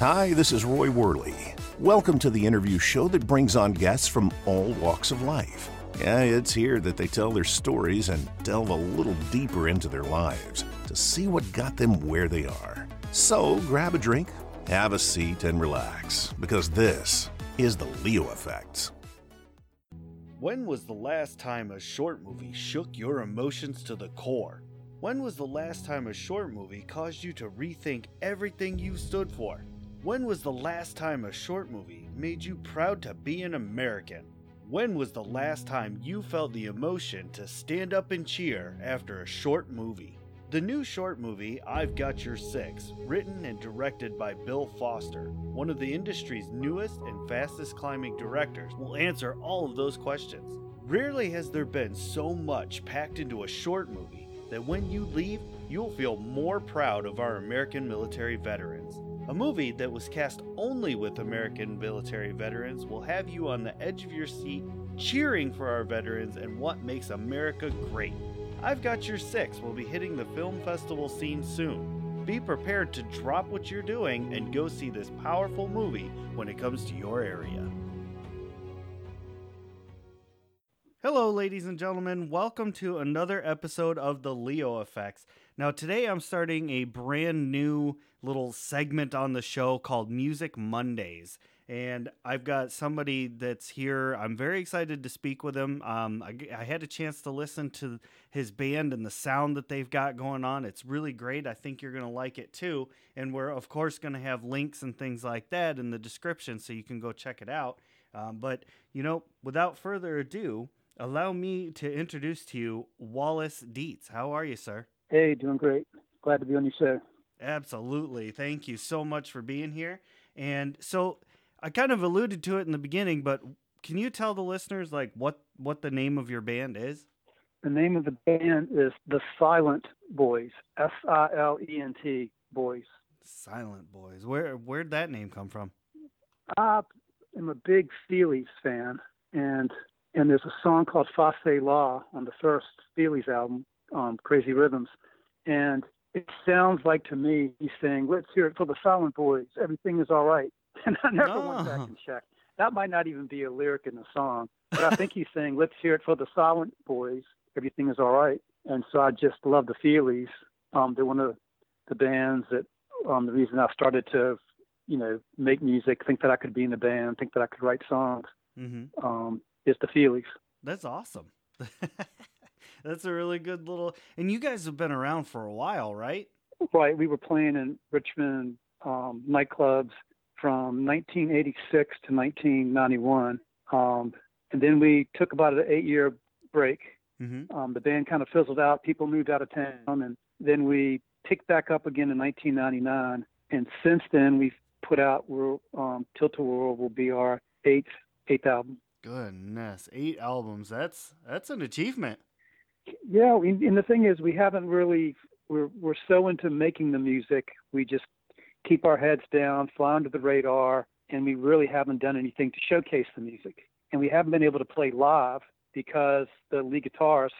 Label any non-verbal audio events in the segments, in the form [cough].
Hi, this is Roy Worley. Welcome to the interview show that brings on guests from all walks of life. Yeah, it's here that they tell their stories and delve a little deeper into their lives to see what got them where they are. So grab a drink, have a seat, and relax because this is the Leo Effect. When was the last time a short movie shook your emotions to the core? When was the last time a short movie caused you to rethink everything you stood for? When was the last time a short movie made you proud to be an American? When was the last time you felt the emotion to stand up and cheer after a short movie? The new short movie, I've Got Your Six, written and directed by Bill Foster, one of the industry's newest and fastest climbing directors, will answer all of those questions. Rarely has there been so much packed into a short movie that when you leave, you'll feel more proud of our American military veterans. A movie that was cast only with American military veterans will have you on the edge of your seat cheering for our veterans and what makes America great. I've Got Your Six will be hitting the film festival scene soon. Be prepared to drop what you're doing and go see this powerful movie when it comes to your area. Hello, ladies and gentlemen. Welcome to another episode of the Leo Affects. Now, today I'm starting a brand new little segment on the show called Music Mondays. And I've got somebody that's here. I'm very excited to speak with him. Um, I, I had a chance to listen to his band and the sound that they've got going on. It's really great. I think you're going to like it too. And we're, of course, going to have links and things like that in the description so you can go check it out. Um, but, you know, without further ado, allow me to introduce to you Wallace Dietz. How are you, sir? Hey, doing great. Glad to be on your show. Absolutely. Thank you so much for being here. And so I kind of alluded to it in the beginning, but can you tell the listeners like what what the name of your band is? The name of the band is The Silent Boys. S I L E N T Boys. Silent Boys. Where where'd that name come from? I am a big Feelies fan, and and there's a song called Fa Cé-La on the first Feelies album, um, Crazy Rhythms, and it sounds like to me he's saying, "Let's hear it for the Silent Boys. Everything is all right." [laughs] And I never Oh. went back and checked. That might not even be a lyric in the song, but I think he's saying, "Let's hear it for the Silent Boys. Everything is all right." And so I just love the Feelies. Um, they're one of the bands that um, the reason I started to, you know, make music, think that I could be in a band, think that I could write songs, Mm-hmm. um, is the Feelies. That's awesome. [laughs] That's a really good little. And you guys have been around for a while, right? Right. We were playing in Richmond um, nightclubs from 1986 to 1991. Um, and then we took about an eight year break. Mm-hmm. Um, the band kind of fizzled out. People moved out of town. And then we picked back up again in 1999. And since then, we've put out um, Tilt a Whirl will be our eighth, eighth album. Goodness, eight albums. That's that's an achievement. Yeah, and the thing is, we haven't really. We're we're so into making the music. We just keep our heads down, fly under the radar, and we really haven't done anything to showcase the music. And we haven't been able to play live because the lead guitarist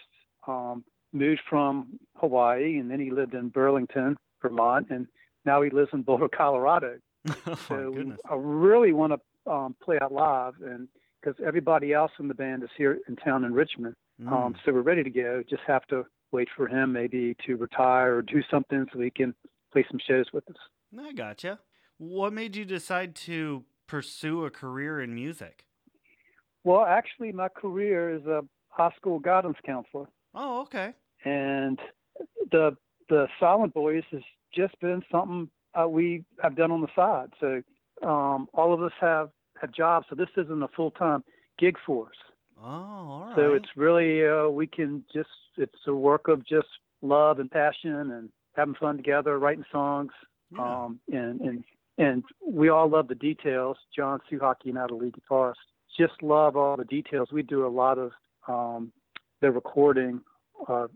um, moved from Hawaii, and then he lived in Burlington, Vermont, and now he lives in Boulder, Colorado. [laughs] oh So we. I really want to um, play out live, and because everybody else in the band is here in town in Richmond. Mm. Um, so we're ready to go. Just have to wait for him maybe to retire or do something so he can play some shows with us. I gotcha. What made you decide to pursue a career in music? Well, actually, my career is a high school guidance counselor, Oh, okay. and the the Silent Boys has just been something uh, we have done on the side. So um, all of us have have jobs. So this isn't a full time gig for us. Oh, all right. So it's really uh, we can just it's a work of just love and passion and having fun together, writing songs, Yeah. um, and and and we all love the details. John Suhaki and I, the lead guitarist, just love all the details. We do a lot of um, the recording uh,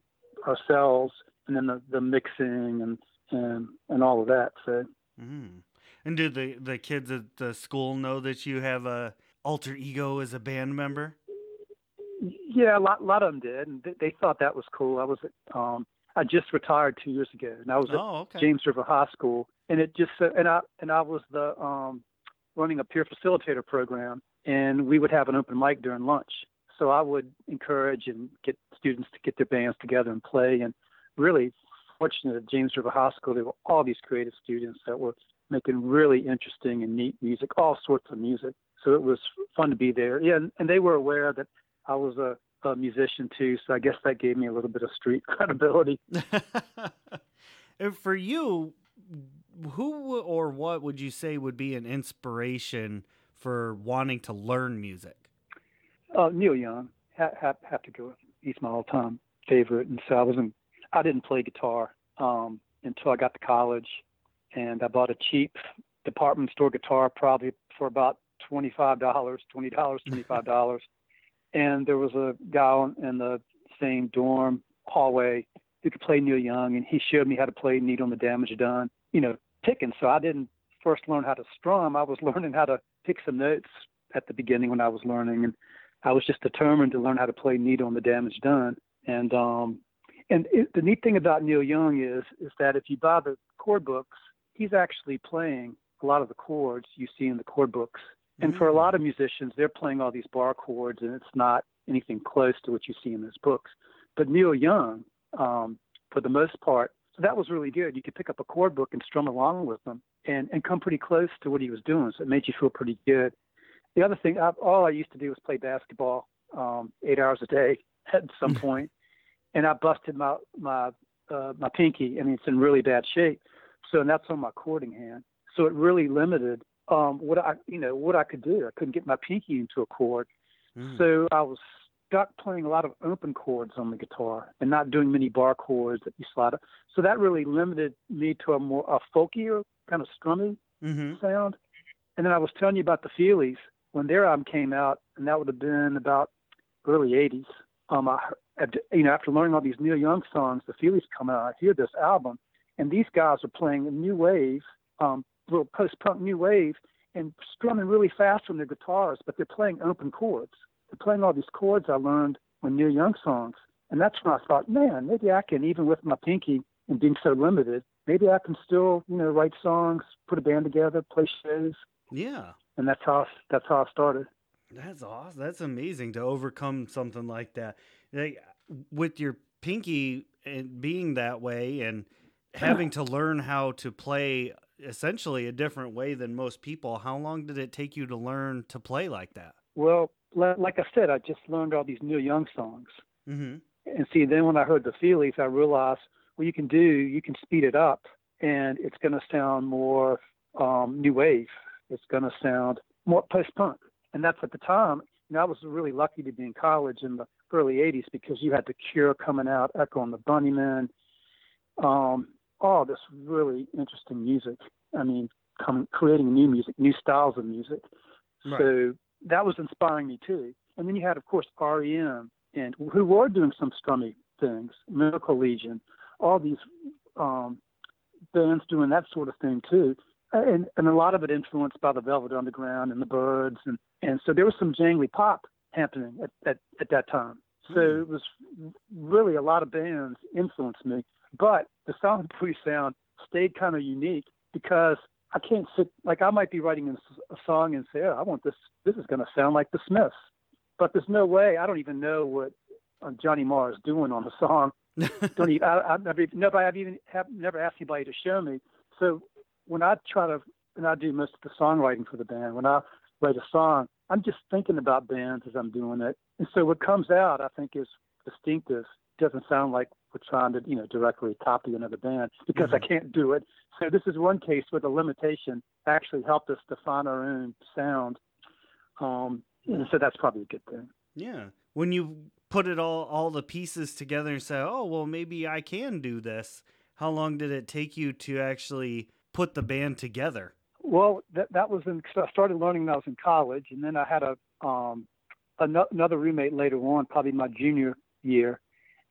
ourselves, and then the, the mixing and and and all of that. So Mm. And do the the kids at the school know that you have a alter ego as a band member? Yeah, a lot, a lot of them did, and they, they thought that was cool. I was, at, um, I just retired two years ago, and I was Oh, at okay. James River High School, and it just uh, and I and I was the um, running a peer facilitator program, and we would have an open mic during lunch. So I would encourage and get students to get their bands together and play. And really fortunate at James River High School, there were all these creative students that were making really interesting and neat music, all sorts of music. So it was fun to be there. Yeah, and, and they were aware that I was a, a musician too. So I guess that gave me a little bit of street [laughs] credibility. [laughs] And for you, who or what would you say would be an inspiration for wanting to learn music? Uh, Neil Young, ha- ha- have to go. He's my all-time favorite, and so I wasn't. I didn't play guitar um, until I got to college, and I bought a cheap department store guitar, probably for about twenty-five dollars, twenty dollars, twenty-five dollars. [laughs] and there was a guy in the same dorm hallway who could play Neil Young, and he showed me how to play "Needle and the Damage Done." You know, picking. So I didn't first learn how to strum. I was [laughs] learning how to pick some notes at the beginning when I was learning, and I was just determined to learn how to play Needle and the Damage Done. And um, and it, the neat thing about Neil Young is is that if you buy the chord books, he's actually playing a lot of the chords you see in the chord books. And for a lot of musicians, they're playing all these bar chords, and it's not anything close to what you see in those books. But Neil Young, um, for the most part, so that was really good. You could pick up a chord book and strum along with them, and and come pretty close to what he was doing. So it made you feel pretty good. The other thing, I, all I used to do was play basketball um, eight hours a day [laughs] at some point, and I busted my my uh, my pinky. I mean, it's in really bad shape. So and that's on my chording hand. So it really limited um, what I you know what I could do. I couldn't get my pinky into a chord, Mm. so I was stuck playing a lot of open chords on the guitar and not doing many bar chords that you slide. up. So that really limited me to a more a folkier kind of strummy hmm sound. And then I was telling you about the Feelies when their album came out, and that would have been about early '80s. Um, I, you know, after learning all these Neil Young songs, the Feelies come out. I hear this album, and these guys are playing a new wave, um, little post-punk new wave, and strumming really fast on their guitars, but they're playing open chords. They're playing all these chords I learned on Neil Young songs, and that's when I thought, man, maybe I can, even with my pinky and being so limited, maybe I can still, you know, write songs, put a band together, play shows, Yeah. and that's how that's how I started. That's awesome. That's amazing to overcome something like that. Like with your pinky and being that way and having to learn how to play essentially a different way than most people. How long did it take you to learn to play like that? Well, like I said, I just learned all these Neil Young songs, Mm-hmm. and see, then when I heard the Feelies, I realized what you can do, you can speed it up, and it's going to sound more um, new wave. It's going to sound more post-punk, and that's at the time. You know, I was really lucky to be in college in the early '80s because you had The Cure coming out, Echo and the Bunnymen, um, all this really interesting music. I mean, coming creating new music, new styles of music. Right. So that was inspiring me too. And then you had, of course, REM, and who were doing some strummy things, Miracle Legion, all these um, bands doing that sort of thing too. And, and a lot of it influenced by the Velvet Underground and the Byrds, and, and so there was some jangly pop happening at, at, at that time. So Hmm. it was really a lot of bands influenced me, but the Silent Boy sound stayed kind of unique because I can't sit like I might be writing a, song and say, "Oh, I want this. This is going to sound like the Smiths," but there's no way. I don't even know what uh, Johnny Marr is doing on the song. [laughs] Don't even. I, I've never. Nobody. I've even have never asked anybody to show me. So when I try to, when I do most of the songwriting for the band, when I write a song, I'm just thinking about bands as I'm doing it, and so what comes out, I think, is distinctive. Doesn't sound like we're trying to, you know, directly copy another band because I can't do it. So this is one case where the limitation actually helped us define our own sound. Um, and so that's probably a good thing. Yeah. When you put it all all the pieces together and say, "Oh, well maybe I can do this." How long did it take you to actually put the band together? Well, that that was in. I started learning when I was in college, and then I had a um another roommate later on, probably my junior year,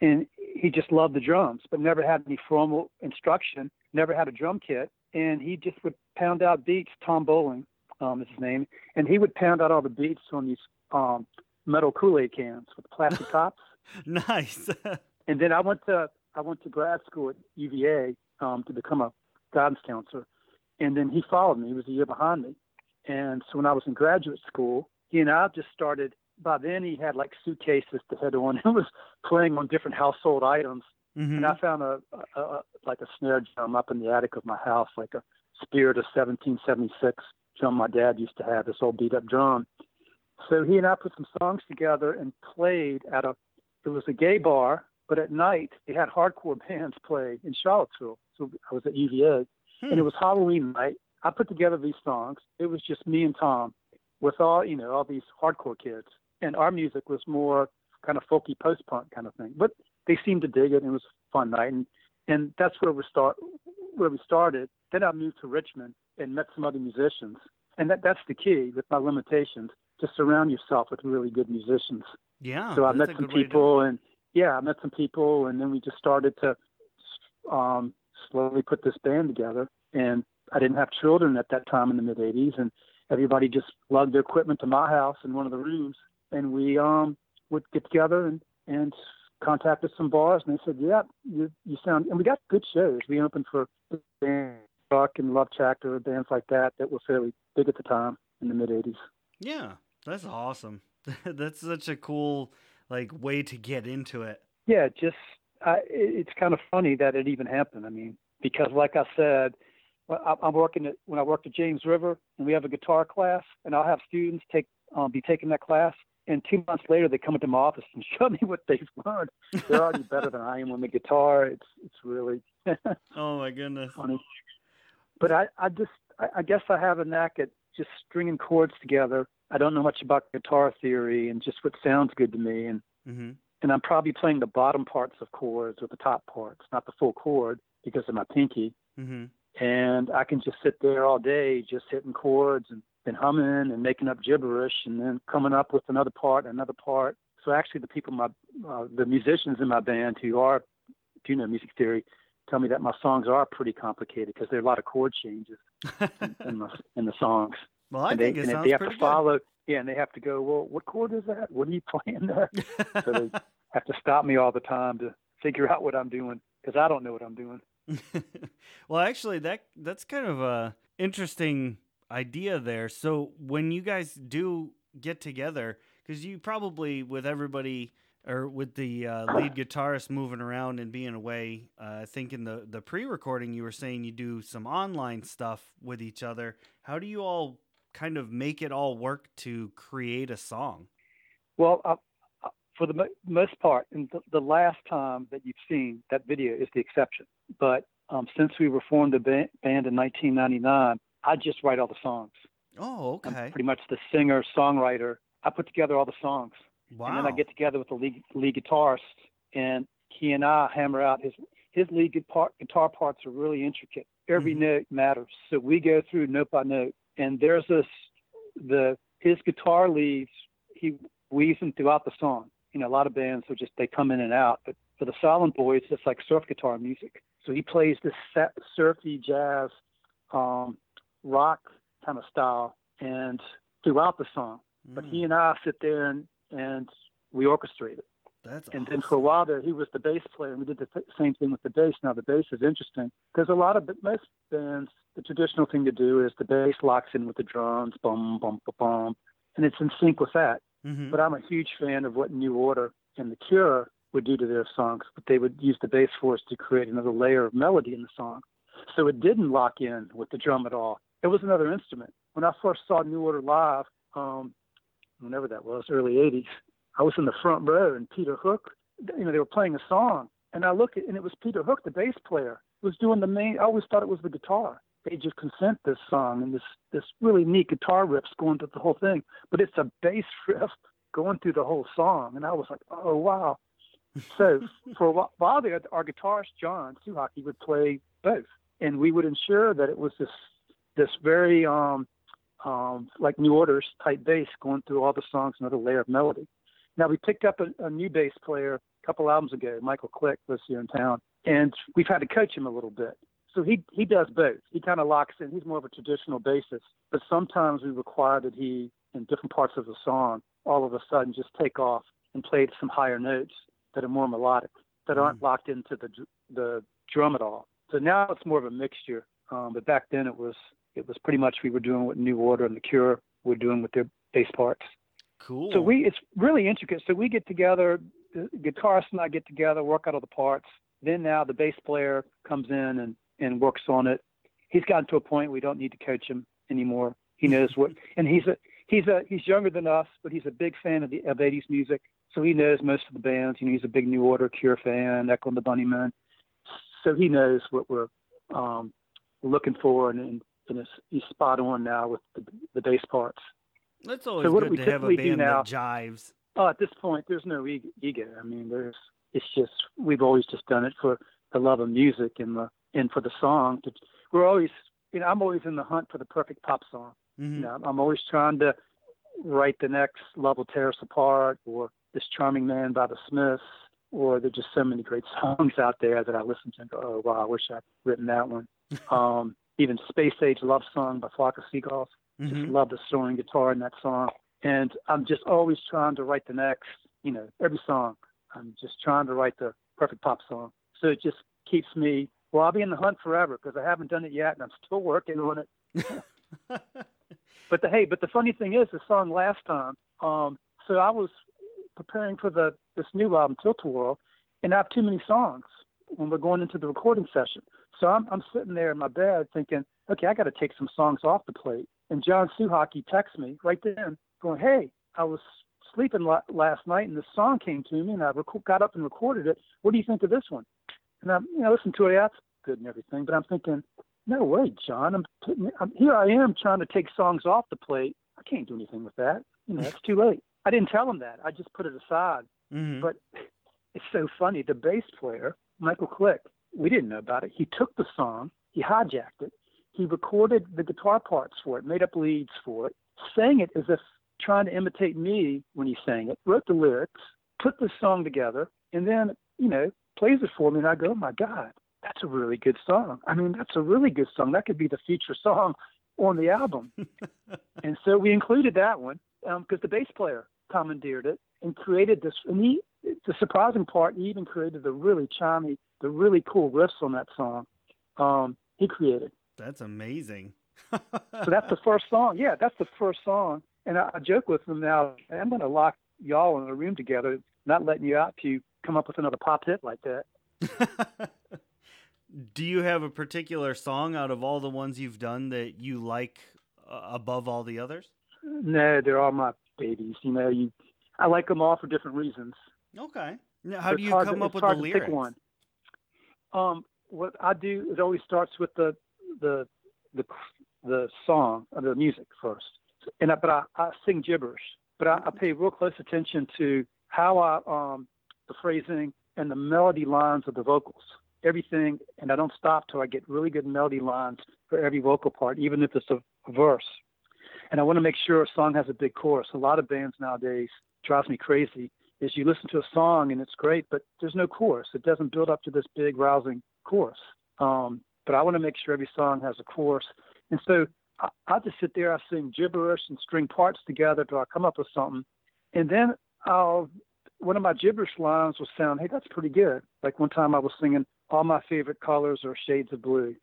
and he just loved the drums, but never had any formal instruction. Never had a drum kit, and he just would pound out beats. Tom Bowling, um, is his name, and he would pound out all the beats on these um metal Kool Aid cans with plastic [laughs] tops. nice. [laughs] And then I went to I went to grad school at UVA um, to become a guidance counselor, and then he followed me. He was a year behind me, and so when I was in graduate school, he and I just started. By then, he had like suitcases to head on [laughs] and was playing on different household items. Mm-hmm. And I found a, a, a like a snare drum up in the attic of my house, like a Spirit of 1776 drum my dad used to have. This old beat up drum. So he and I put some songs together and played at a. It was a gay bar, but at night they had hardcore [laughs] bands play in Charlottesville. So I was at UVA, Hmm. and it was Halloween night. I put together these songs. It was just me and Tom, with all you know, all these hardcore kids, and our music was more kind of folky post punk kind of thing. But they seemed to dig it, and it was a fun night, and and that's where we start, where we started. Then I moved to Richmond and met some other musicians, and that that's the key with my limitations to surround yourself with really good musicians. Yeah. so I met some good way to- people, and yeah, I met some people, and then we just started to um, slowly put this band together. And I didn't have children at that time in the mid '80s, and everybody just lugged their equipment to my house in one of the rooms, and we um, would get together and and contacted some bars, and they said, "Yeah, you you sound." And we got good shows. We opened for bands, Rock and Love Chapter, bands like that that were fairly big at the time in the mid '80s. Yeah, that's awesome. [laughs] that's such a cool like way to get into it. Yeah, just I, it's kind of funny that it even happened. I mean, because like I said, I- I'm working at when I worked at James River, and we have a guitar class, and I'll have students take um, be taking that class, and two months later they come into my office and [laughs] show me what they've learned. They're already better than I am on the guitar. It's it's really [laughs] Oh my goodness. funny. But I I just I, I guess I have a knack at just stringing chords together. I don't know much about guitar theory and just what sounds good to me, and hmm and I'm probably playing the bottom parts of chords or the top parts, not the full chord because of my pinky. hmm And I can just sit there all day, just hitting chords and, and humming and making up gibberish, and then coming up with another part, another part. So actually, the people, my uh, the musicians in my band who are do you know music theory, tell me that my songs are pretty complicated because there are a lot of chord changes in, my, in the songs. [laughs] well, I and think they, it and sounds they have pretty to follow. Yeah, and they have to go. Well, what chord is that? What are you [laughs] playing there? So they [laughs] have to stop me all the time to figure out what I'm doing because I don't know what I'm doing. well, actually, that that's kind of a interesting idea there. So when you guys do get together, because you probably with everybody or with the uh, lead guitarist moving around and being away, uh, I think in the the pre-recording you were saying you do some online stuff with each other. How do you all kind of make it all work to create a song? Well, uh, uh, for the mo- most part, and the, the last time that you've seen that video is the exception. But um, since we reformed the ba- band in 1999, I just write all the songs. Oh, I'm okay. pretty much the singer songwriter. I put together all the songs. Wow. and then I get together with the lead, lead guitarist, and he and I hammer out his his lead guitar, guitar parts are really intricate. Every Mhm. note matters, so we go through note by note. And there's this the his guitar leads he weaves them throughout the song. You know, a lot of bands are just they come in and out, but for the Silent Boys, it's like surf guitar music. So he plays this surfy jazz, um, rock kind of style, and throughout the song but Mm, he and I sit there and and we orchestrate it. that's And then for a while there, he was the bass player, and we did the th- same thing with the bass. Now the bass is interesting because a lot of most bands, the traditional thing to do is the bass locks in with the drums, bum bum bum bum, and it's in sync with that. Mhm. But I'm a huge fan of what New Order and The Cure would do to their songs. But they would use the bass force to create another layer of melody in the song. So it didn't lock in with the drum at all. It was another instrument. When I first saw New Order live, um, whenever that was, early '80s, I was in the front row, and Peter Hook, you know, they were playing a song, and I look at, and it was Peter Hook, the bass player, was doing the main. I always thought it was the guitar. They just consent this song and this this really neat guitar riffs going through the whole thing, but it's a bass [laughs] riff going through the whole song, and I was like, oh wow. So for a while, while there, our guitarist John Suhaki would play both, and we would ensure that it was this this very um, um, like New Order's type bass going through all the songs, another layer of melody. Now we picked up a, a new bass player a couple albums ago. Michael Click was here in town, and we've had to coach him a little bit. So he he does both. He kind of locks in. He's more of a traditional bassist, but sometimes we require that he, in different parts of the song, all of a sudden just take off and play some higher notes that are more melodic. that aren't Mm. locked into the the drum at all. So now it's more of a mixture. Um, but back then it was it was pretty much we were doing what New Order and The Cure were doing with their bass parts. Cool. So we it's really intricate. So we get together, the guitarist and I get together, work out all the parts. Then now the bass player comes in and and works on it. He's gotten to a point we don't need to coach him anymore. He [laughs] knows what, and he's a he's a he's younger than us, but he's a big fan of the of 80s music. So he knows most of the bands. You know, he's a big New Order, Cure fan, Echo and the Bunnymen. So he knows what we're um, looking for, and, and, and is, he's spot on now with the, the bass parts. That's always what do good we to have a band now? that jives. Oh, at this point, there's no ego. I mean, there's it's just we've always just done it for the love of music and the and for the song. We're always, you know, I'm always in the hunt for the perfect pop song. Mhm. You know, I'm always trying to write the next "Love Will Tear Us Apart" or "This Charming Man" by the Smiths. Or there's just so many great [laughs] songs out there that I listen to and go, "Oh wow, I wish I'd written that one." [laughs] um, even "Space Age Love Song" by Flock of Seagulls just Mhm. love the soaring guitar in that song. And I'm just always trying to write the next, you know, every song. I'm just trying to write the perfect pop song. So it just keeps me, well, I'll be in the hunt forever because I haven't done it yet and I'm still working on it. [laughs] But the, hey, but the funny thing is the song last time, um, so I was preparing for the, this new album, Tilt Whirl, and I have too many songs when we're going into the recording session. So I'm, I'm sitting there in my bed thinking, okay, I got to take some songs off the plate. And John Suhaki texts me right then, going, "Hey, I was sleeping la- last night, and this song came to me, and I rec- got up and recorded it. What do you think of this one?" And I, you know, listened to it. It's good and everything, but I'm thinking, no way, John. I'm, putting, I'm here. I am trying to take songs off the plate. I can't do anything with that. You know, it's too late. I didn't tell him that. I just put it aside. Mhm. But it's so funny. The bass player, Michael Click, we didn't know about it. He took the song, he hijacked it, he recorded the guitar parts for it, made up leads for it, sang it as if trying to imitate me when he sang it, wrote the lyrics, put the song together, and then, you know, plays it for me. And I go, oh my God, that's a really good song. I mean, that's a really good song. That could be the feature song on the album. [laughs] and so we included that one um, because the bass player commandeered it and created this. And he, the surprising part, he even created the really charming, the really cool riffs on that song. Um, he created. That's amazing. So that's the first song. Yeah, that's the first song. And I, I joke with him now. I'm going to lock y'all in a room together, not letting you out you come up with another pop hit like that. [laughs] Do you have a particular song out of all the ones you've done that you like uh, above all the others? No, they're all my babies. You know, you. I like them all for different reasons. Okay. Now, how It's do you hard to- come up with the to lyrics? Um, what I do it always starts with the the the the song or the music first, and I, but I, I sing gibberish. But I, I pay real close attention to how I um the phrasing and the melody lines of the vocals, everything, and I don't stop till I get really good melody lines for every vocal part, even if it's a verse. And I want to make sure a song has a big chorus. A lot of bands nowadays drives me crazy is you listen to a song and it's great, but there's no chorus. It doesn't build up to this big rousing chorus. Um, but I want to make sure every song has a chorus. And so I, I just sit there, I sing gibberish and string parts together till I come up with something. And then I'll, one of my gibberish lines will sound, hey, that's pretty good. Like one time I was singing, all my favorite colors are shades of blue.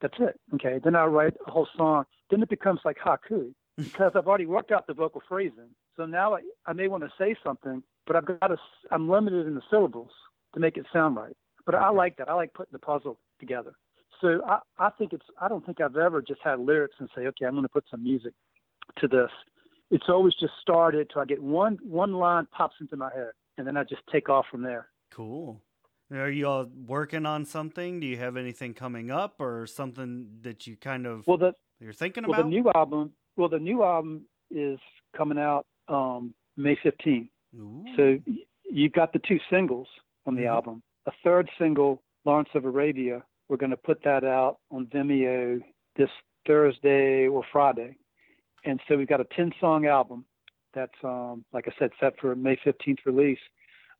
That's it. Okay. Then I write a whole song. Then it becomes like haiku [laughs] because I've already worked out the vocal phrasing. So now I, I may want to say something, but I've got to, I'm limited in the syllables to make it sound right. But I like that. I like putting the puzzle together. So I, I think it's, I don't think I've ever just had lyrics and say, okay, I'm going to put some music to this. It's always just started till I get one, one line pops into my head and then I just take off from there. Cool. Are you all working on something? Do you have anything coming up or something that you kind of Well, the, you're thinking well, about? the new album, well, the new album is coming out um, May 15th. Ooh. So you've got the two singles on the Mhm. album. A third single, Lawrence of Arabia, we're going to put that out on Vimeo this Thursday or Friday. And so we've got a 10 song album that's, um, like I said, set for May 15th release.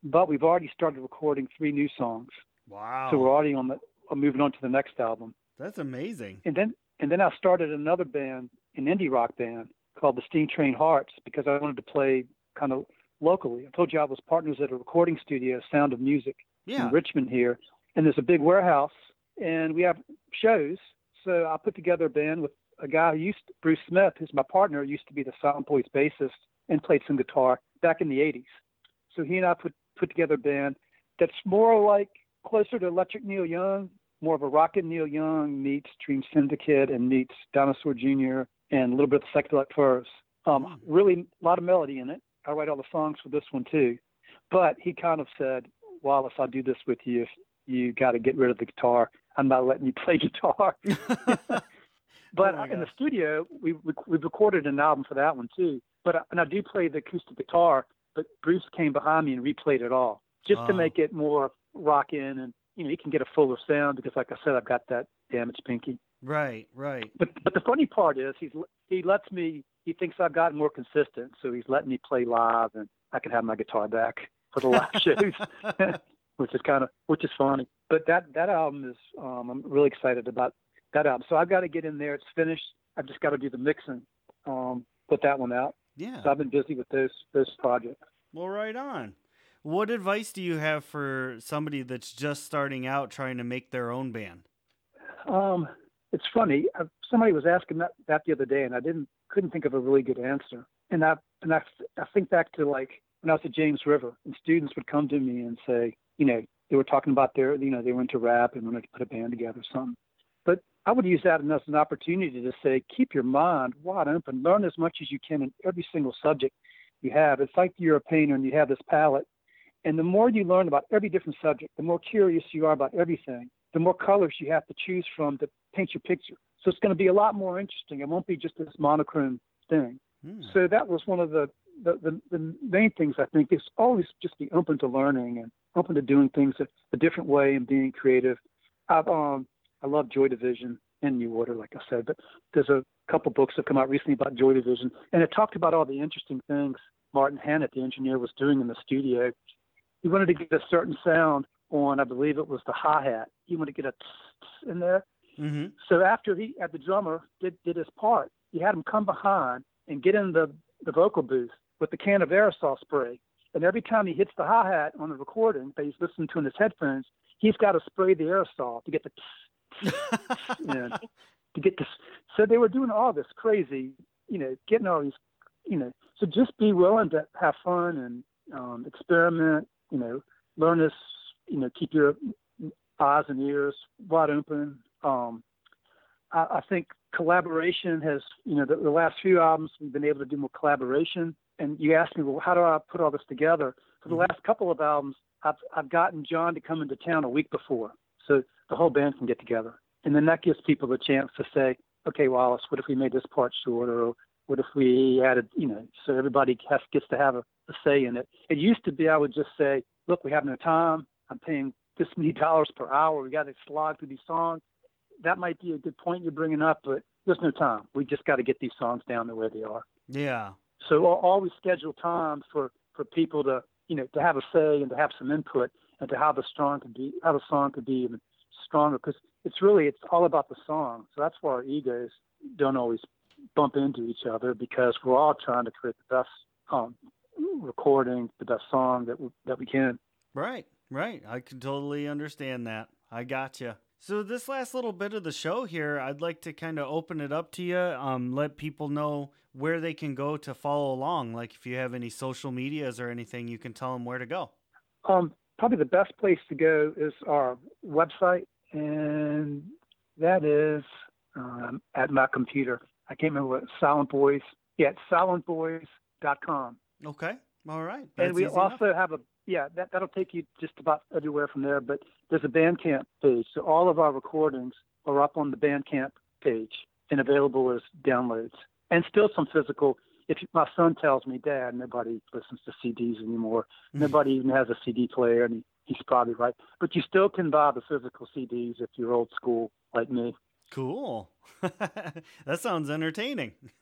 But we've already started recording three new songs. wow. So we're already on the, uh, moving on to the next album. That's amazing. And then, and then I started another band, an indie rock band called the Steam Train Hearts, because I wanted to play kind of locally. I told you I was partners at a recording studio, Sound of Music, yeah. in Richmond here, and there's a big warehouse, and we have shows. So I put together a band with a guy who used to, Bruce Smith, who's my partner, used to be the Silent Boys bassist and played some guitar back in the '80s. So he and I put put together a band that's more like closer to Electric Neil Young, more of a rockin' Neil Young meets Dream Syndicate and meets Dinosaur Jr. and a little bit of Psychedelic Furs. Um, really, a lot of melody in it. I write all the songs for this one too. But he kind of said, Wallace, I'll do this with you if you got to get rid of the guitar. I'm not letting you [laughs] play guitar. [laughs] but oh in the studio, we we recorded an album for that one too. But uh, and I do play the acoustic guitar. But Bruce came behind me and replayed it all just oh. to make it more rockin' and you know you can get a fuller sound because like I said, I've got that damaged pinky. Right, right. But but the funny part is he's he lets me. He thinks I've gotten more consistent, so he's letting me play live, and I can have my guitar back for the live [laughs] shows, [laughs] which is kind of which is funny. But that that album is um, I'm really excited about that album. So I've got to get in there. It's finished. I've just got to do the mixing, um, put that one out. Yeah. So I've been busy with those those projects. Well, right on. What advice do you have for somebody that's just starting out trying to make their own band? Um, it's funny. Uh, somebody was asking that, that the other day, and I didn't couldn't think of a really good answer. And I and I, I think back to like when I was at James River, and students would come to me and say, you know, they were talking about their, you know, they were into rap and wanted to put a band together or something. But I would use that as an opportunity to say, keep your mind wide open, learn as much as you can in every single subject you have. It's like you're a painter and you have this palette, and the more you learn about every different subject, the more curious you are about everything, the more colors you have to choose from to paint your picture. So it's going to be a lot more interesting. It won't be just this monochrome thing. Hmm. So that was one of the, the, the, the, main things I think is always just be open to learning and open to doing things a, different way and being creative. I've, um, I love Joy Division and New Order, like I said, but there's a couple books that come out recently about Joy Division, and it talked about all the interesting things Martin Hannett, the engineer, was doing in the studio. He wanted to get a certain sound on, I believe it was the hi hat. He wanted to get a in there. Mm-hmm. So after he had the drummer did did his part, he had him come behind and get in the the vocal booth with the can of aerosol spray. And every time he hits the hi hat on the recording that he's listening to in his headphones, he's got to spray the aerosol to get the [laughs] to get this. So they were doing all this crazy, you know, getting all these, you know. So just be willing to have fun and um, experiment. You know, learn this. You know, keep your eyes and ears wide open. Um, I, I think collaboration has, you know, the, the last few albums we've been able to do more collaboration. And you asked me, well, how do I put all this together? For the mm-hmm. last couple of albums, I've I've gotten John to come into town a week before, so the whole band can get together, and then that gives people the chance to say, okay, Wallace, what if we made this part shorter? Or what if we added, you know, so everybody has, gets to have a, a say in it. It used to be I would just say, look, we have no time. I'm paying this many [laughs] dollars per hour. We got to slog through these songs that might be a good point you're bringing up, but there's no time. We just got to get these songs down the way they are. Yeah. So always schedule time for for people to you know to have a say and to have some input and to how the song could be how the song could be even stronger because it's really it's all about the song. So that's why our egos don't always bump into each other because we're all trying to create the best um, recording, the best song that we, that we can. Right, right. I can totally understand that. I got you. So this last little bit of the show here, I'd like to kind of open it up to you. Um, let people know where they can go to follow along. Like if you have any social medias or anything, you can tell them where to go. Um, probably the best place to go is our website, and that is um, at my computer. I can't remember what Silent Boys. Yeah, silentboys.com. Okay. All right. That's and we also enough. have a yeah, that that'll take you just about everywhere from there. But there's a Bandcamp page, so all of our recordings are up on the Bandcamp page and available as downloads, and still some physical. If my son tells me, Dad, nobody listens to CDs anymore. Mm-hmm. Nobody even has a CD player, and he, he's probably right. But you still can buy the physical CDs if you're old school like me. Cool. [laughs] that sounds entertaining. [laughs]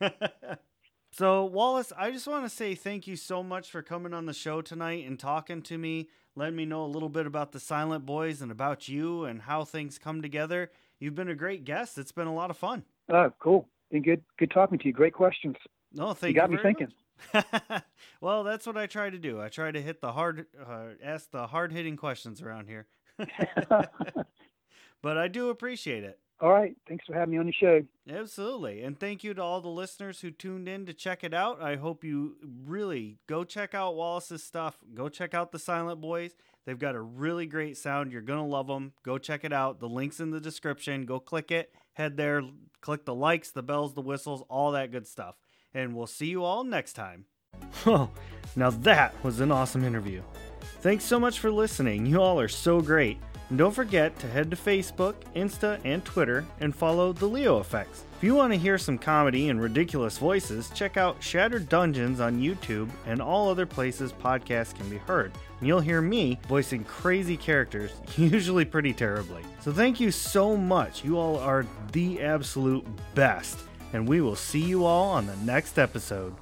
So, Wallace, I just want to say thank you so much for coming on the show tonight and talking to me, letting me know a little bit about the Silent Boys and about you and how things come together. You've been a great guest. It's been a lot of fun. Oh, cool. Been good good talking to you. Great questions. No, thank you. got you me thinking. [laughs] well, that's what I try to do. I try to hit the hard, uh, ask the hard hitting questions around here. [laughs] [laughs] but I do appreciate it. All right. Thanks for having me on the show. Absolutely. And thank you to all the listeners who tuned in to check it out. I hope you really go check out Wallace's stuff. Go check out the Silent Boys. They've got a really great sound. You're going to love them. Go check it out. The link's in the description. Go click it. Head there. Click the likes, the bells, the whistles, all that good stuff. And we'll see you all next time. [laughs] Oh, now that was an awesome interview. Thanks so much for listening. You all are so great. And don't forget to head to Facebook, Insta, and Twitter and follow The Leo Affects. If you want to hear some comedy and ridiculous voices, check out Shattered Dungeons on YouTube and all other places podcasts can be heard. And you'll hear me voicing crazy characters, [laughs] usually pretty terribly. So thank you so much. You all are the absolute best. And we will see you all on the next episode.